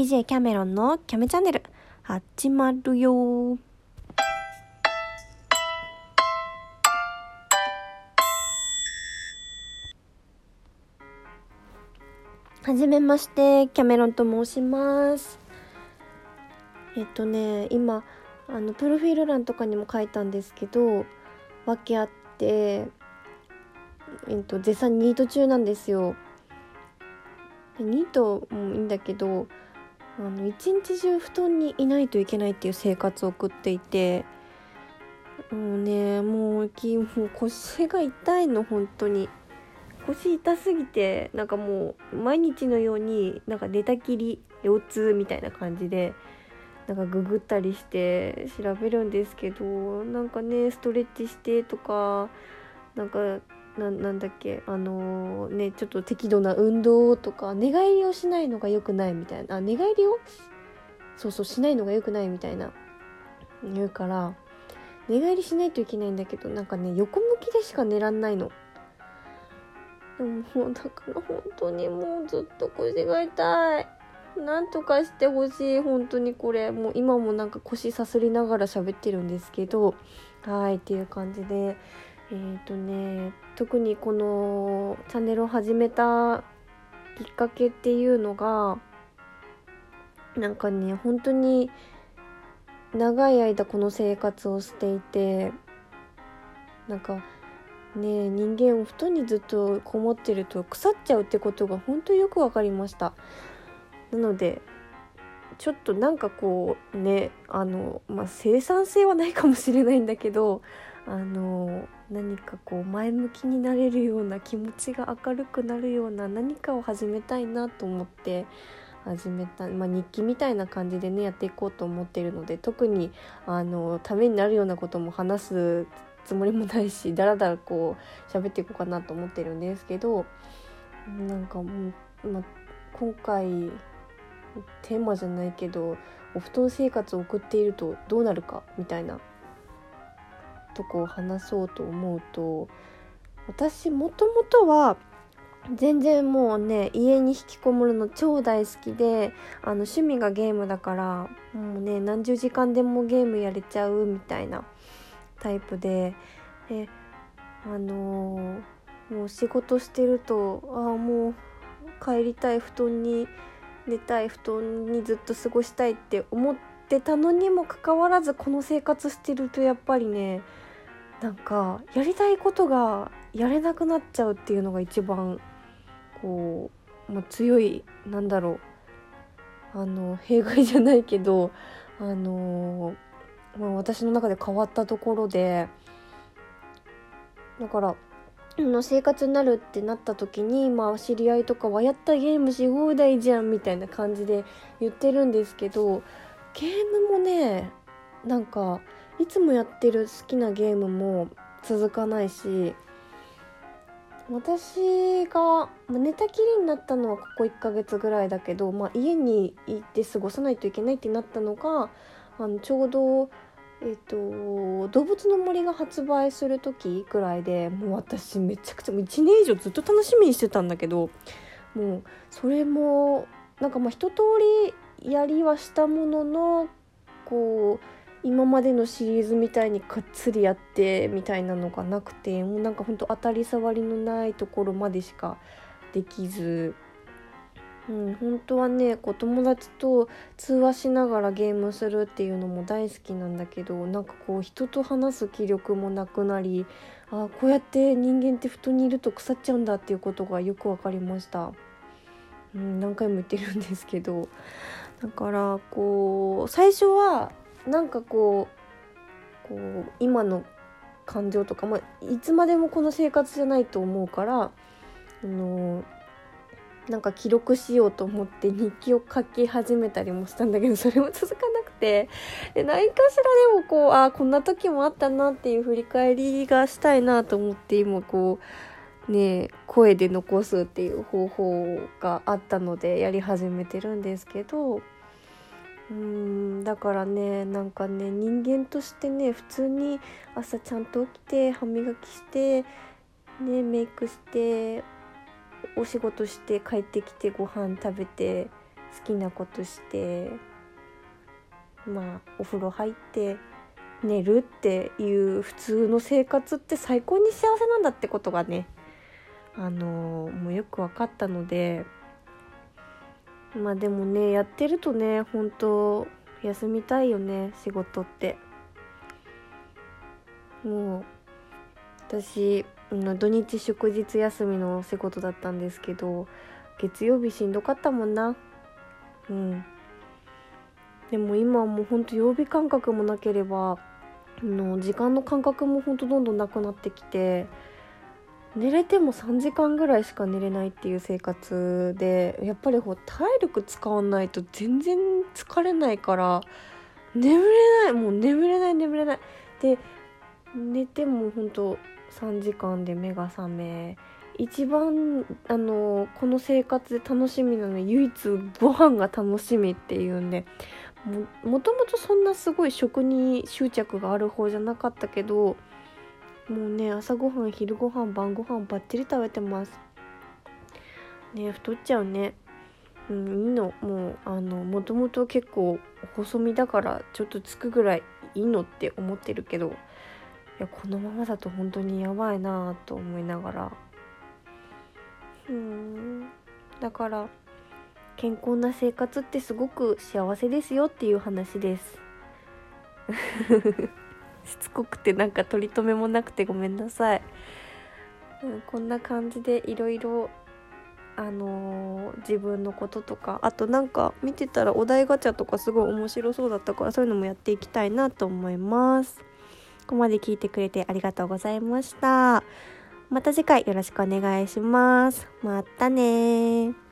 DJ キャメロンのキャメチャンネル始まるよ。はじめましてキャメロンと申します。えっとね今あのプロフィール欄とかにも書いたんですけど訳あってえっと絶賛ニート中なんですよ。ニートもいいんだけどあの一日中布団にいないといけないっていう生活を送っていてもうねもうもう腰が痛いの本当に。腰痛すぎてなんかもう毎日のようになんか寝たきり腰痛みたいな感じでなんかググったりして調べるんですけどなんかねストレッチしてとかなんかななんだっけあのー、ねちょっと適度な運動とか寝返りをしないのが良くないみたいな。あ寝返りを？そうそうしないのが良くないみたいな。言うから寝返りしないといけないんだけどなんかね横向きでしか寝らんないの。でももうだから本当にもうずっと腰が痛い。なんとかしてほしい。本当にこれもう今もなんか腰さすりながら喋ってるんですけどはいっていう感じで。えっ、ー、とね特にこのチャンネルを始めたきっかけっていうのがなんかね本当に長い間この生活をしていてなんかね人間お布団にずっとこもってると腐っちゃうってことが本当によく分かりました。なのでちょっとなんかこうねあの、まあ、生産性はないかもしれないんだけどあの何かこう前向きになれるような気持ちが明るくなるような何かを始めたいなと思って始めた、まあ、日記みたいな感じでねやっていこうと思っているので特にあのためになるようなことも話すつもりもないし だらだらこう喋っていこうかなと思ってるんですけどなんかもう、ま、今回テーマじゃないけどお布団生活を送っているとどうなるかみたいなとこを話そうと思うと私もともとは全然もうね家に引きこもるの超大好きであの趣味がゲームだからもうね何十時間でもゲームやれちゃうみたいなタイプでであのー、もう仕事してるとああもう帰りたい布団に寝たい布団にずっと過ごしたいって思ってたのにもかかわらずこの生活してるとやっぱりねなんかやりたいことがやれなくなっちゃうっていうのが一番こう、まあ、強いなんだろう。あの弊害じゃないけどあの、まあ、私の中で変わったところでだからの生活になるってなった時にまあ知り合いとかはやったゲームし放題じゃんみたいな感じで言ってるんですけどゲームもねなんかいつもやってる好きなゲームも続かないし私が寝たきりになったのはここ1ヶ月ぐらいだけど、まあ、家に行って過ごさないといけないってなったのがあのちょうど、えーと、動物の森が発売する時ぐらいでもう私めちゃくちゃもう1年以上ずっと楽しみにしてたんだけどもうそれもなんかまあ一通りやりはしたもののこう今までのシリーズみたいにがっつりやってみたいなのがなくてもうなんかほんと当たり障りのないところまでしかできず、うん、本当はねこう友達と通話しながらゲームするっていうのも大好きなんだけどなんかこう人と話す気力もなくなりあこうやって人間って布団にいると腐っちゃうんだっていうことがよく分かりました。うん、何回も言ってるんですけどだからこう最初はなんかこうこう今の感情とか、まあ、いつまでもこの生活じゃないと思うからあのなんか記録しようと思って日記を書き始めたりもしたんだけどそれも続かなくてで何かしらでもこうあこんな時もあったなっていう振り返りがしたいなと思って今こうね声で残すっていう方法があったのでやり始めてるんですけど。うんだからねなんかね人間としてね普通に朝ちゃんと起きて歯磨きしてねメイクしてお仕事して帰ってきてご飯食べて好きなことしてまあお風呂入って寝るっていう普通の生活って最高に幸せなんだってことがねあの、もうよく分かったのでまあでもねやってるとね本当休みたいよね仕事って。もう私土日祝日休みの仕事だったんですけど月曜日しんどかったもんな。うん。でも今はもうほんと曜日感覚もなければの時間の感覚もほんとどんどんなくなってきて寝れても3時間ぐらいしか寝れないっていう生活でやっぱりこう体力使わないと全然疲れないから眠れないもう眠れない眠れない。で寝てもほんと3時間で目が覚め一番あのこの生活で楽しみなの唯一ご飯が楽しみっていうんでももともとそんなすごい食に執着がある方じゃなかったけどもうね朝ごはん昼ごはん晩ごはんばっちり食べてます。ね太っちゃうね。うんいいの。もうあのもともと結構細身だからちょっとつくぐらいいいのって思ってるけどいやこのままだと本当にやばいなと思いながら。うん。だから健康な生活ってすごく幸せですよっていう話です。しつこくてなんか取り留めもなくてごめんなさい、うん、こんな感じでいろいろあのー、自分のこととかあとなんか見てたらお題ガチャとかすごい面白そうだったからそういうのもやっていきたいなと思います。ここまで聞いてくれてありがとうございました。また次回よろしくお願いします。またね